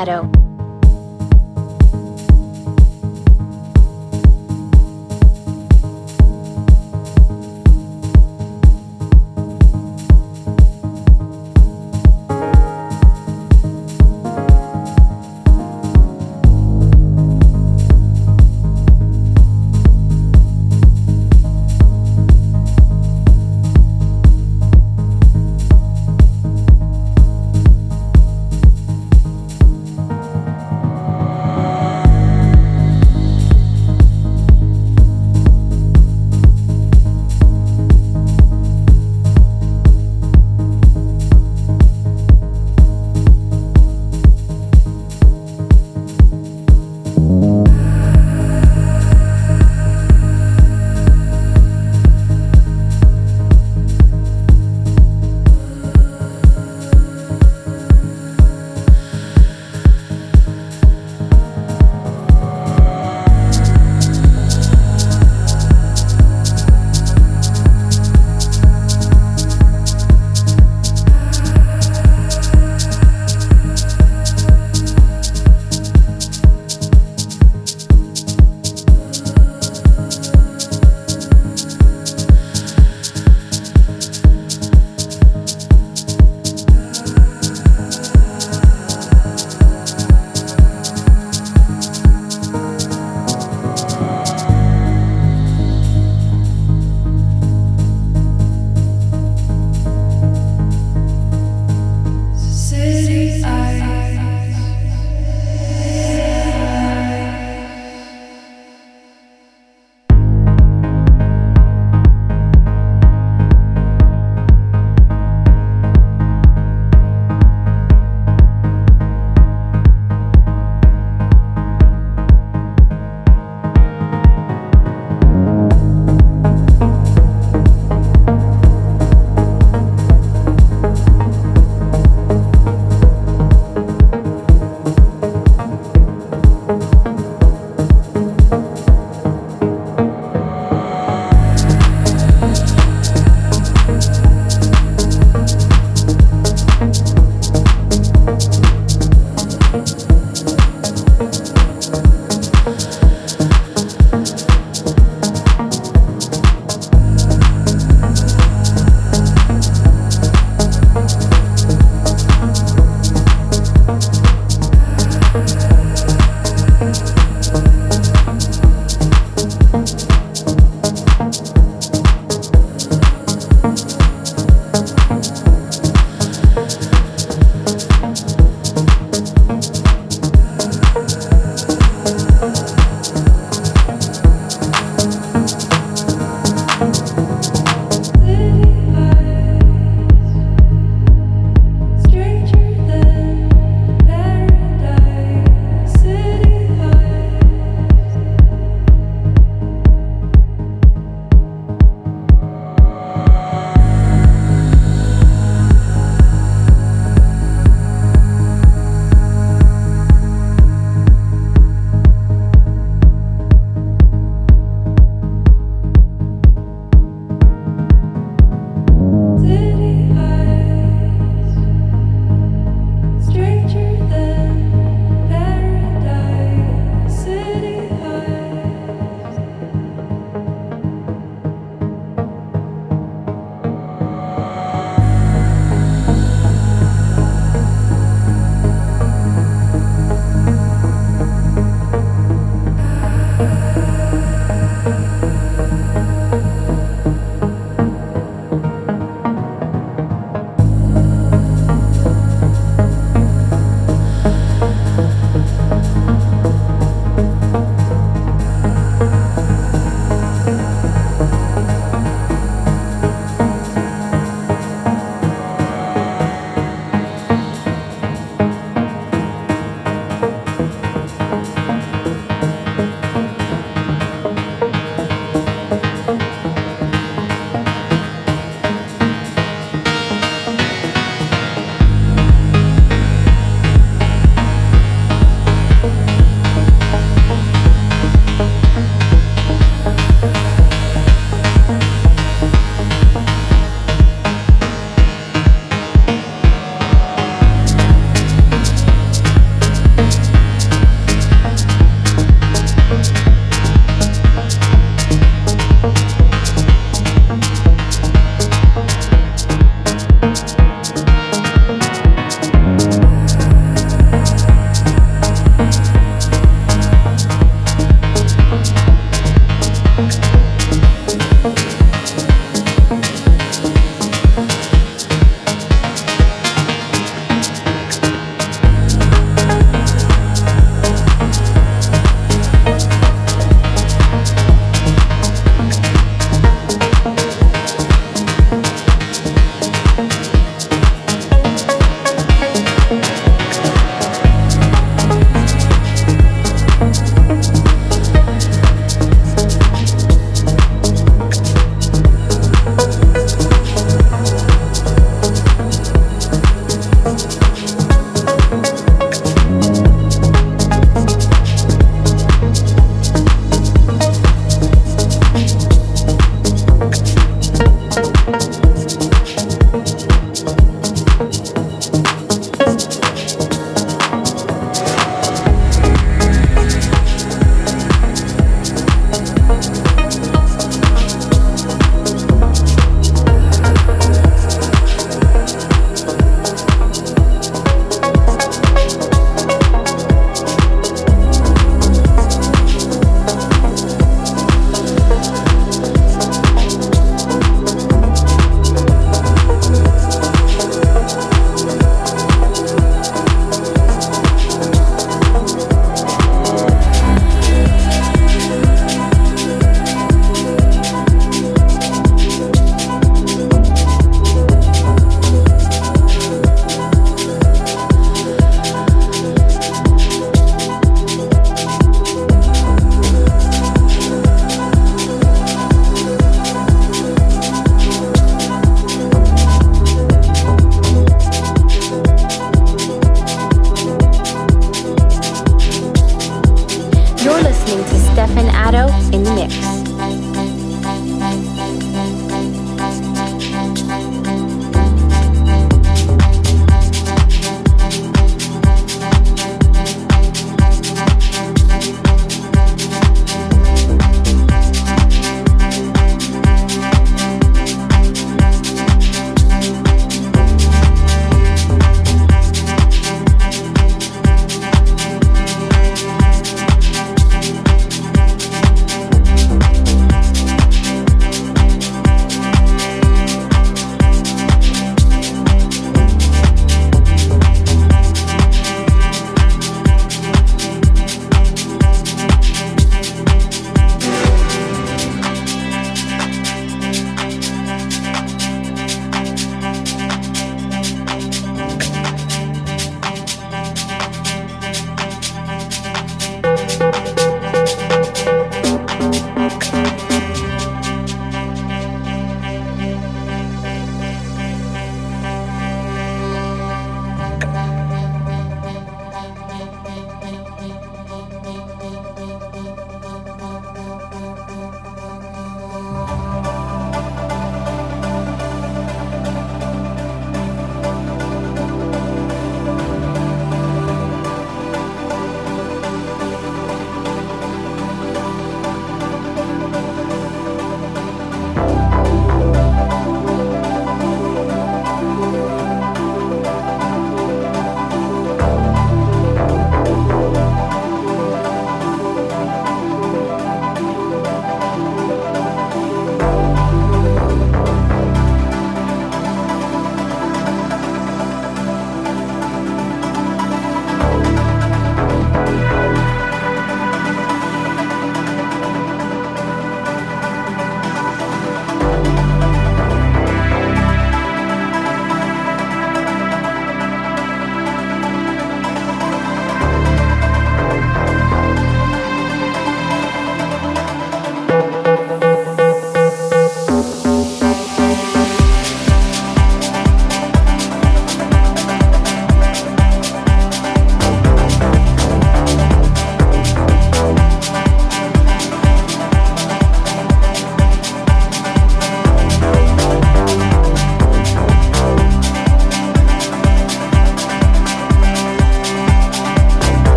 Stefan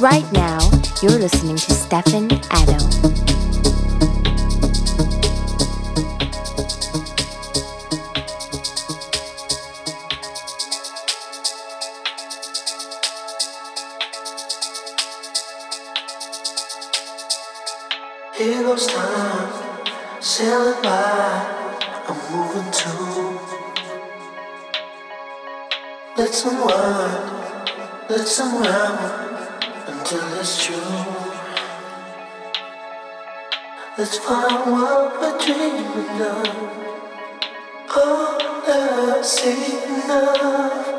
Right now, you're listening to Stefan Addo. Here goes time, sailing by. I'm moving too. Let's unwind, let's unravel Let's find what we're dreaming of. All that's enough.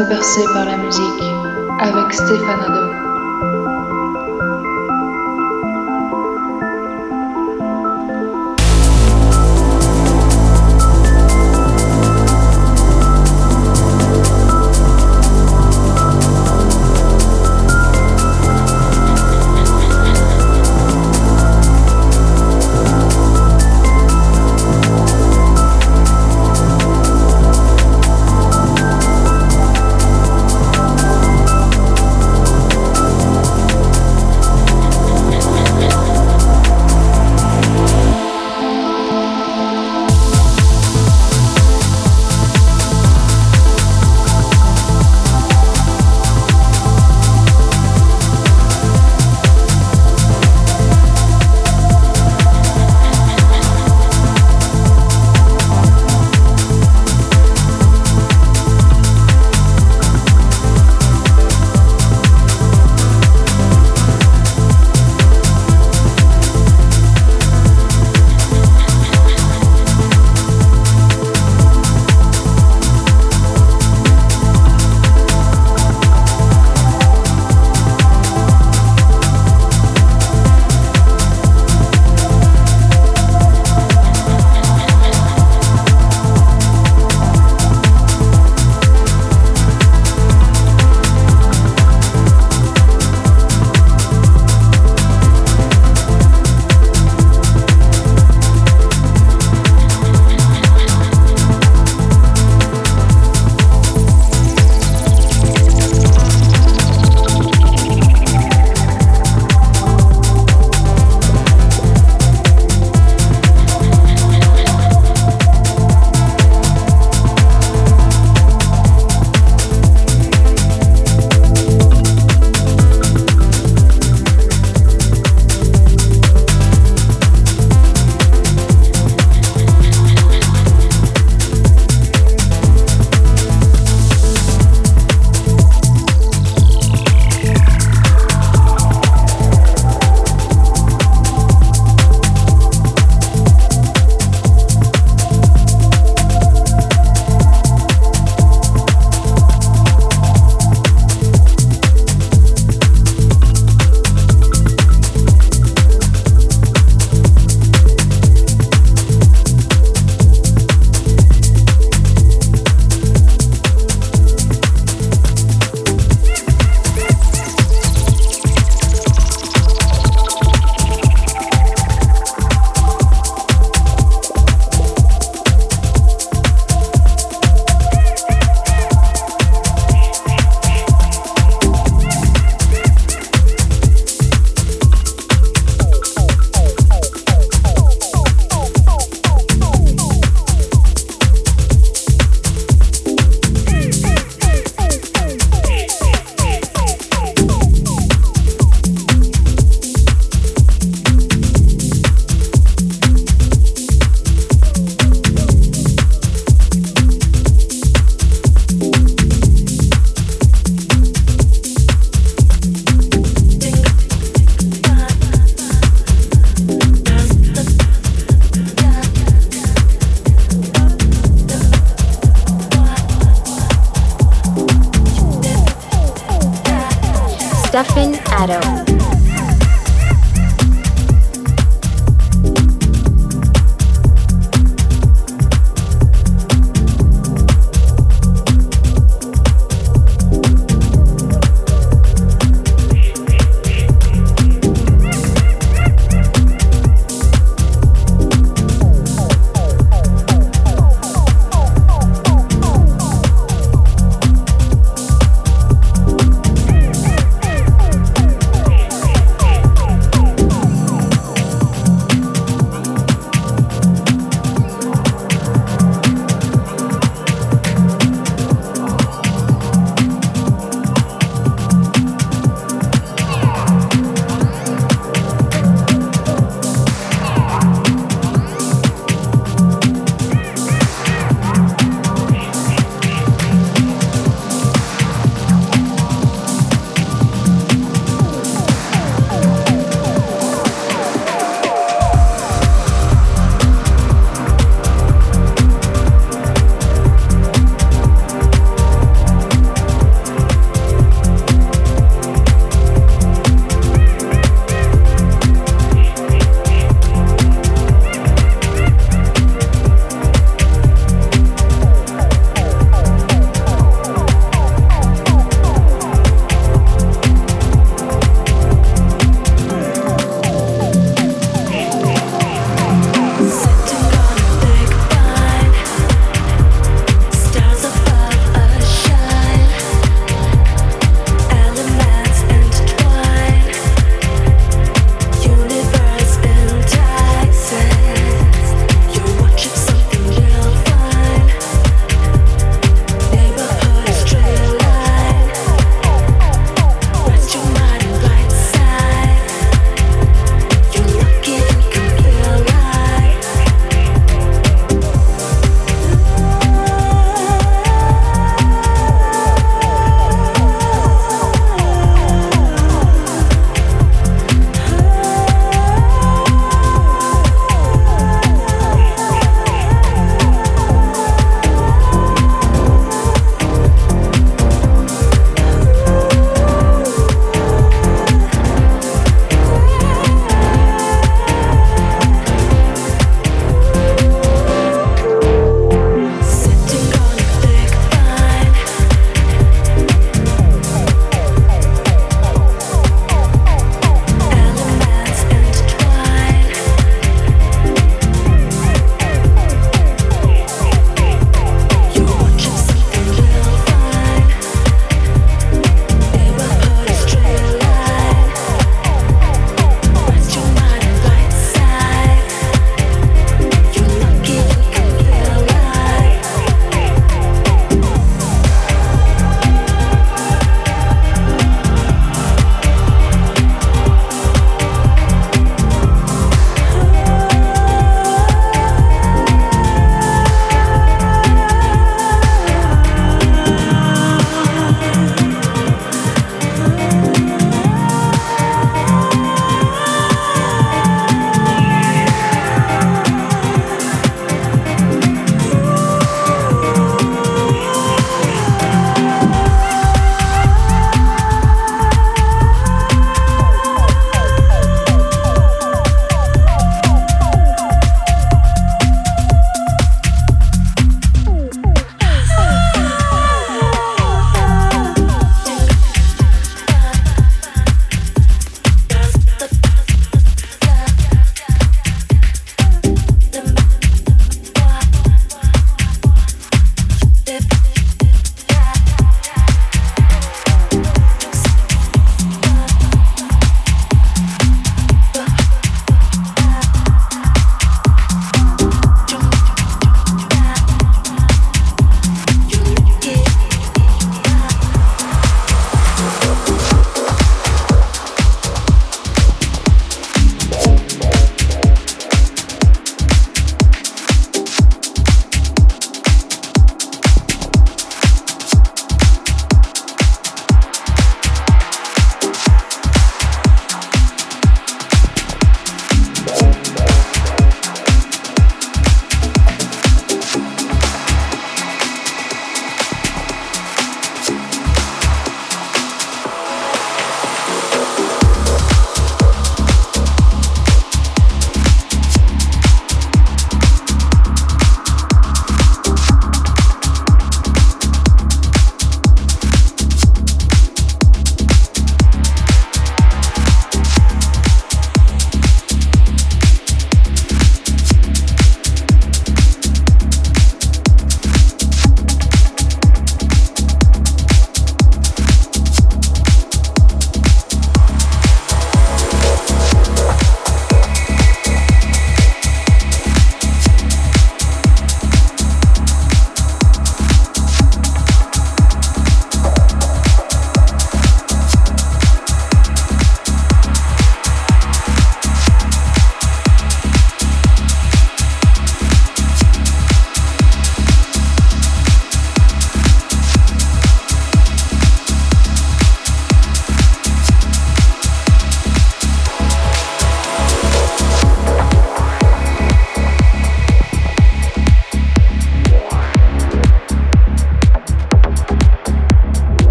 traversée par la musique avec Stéphane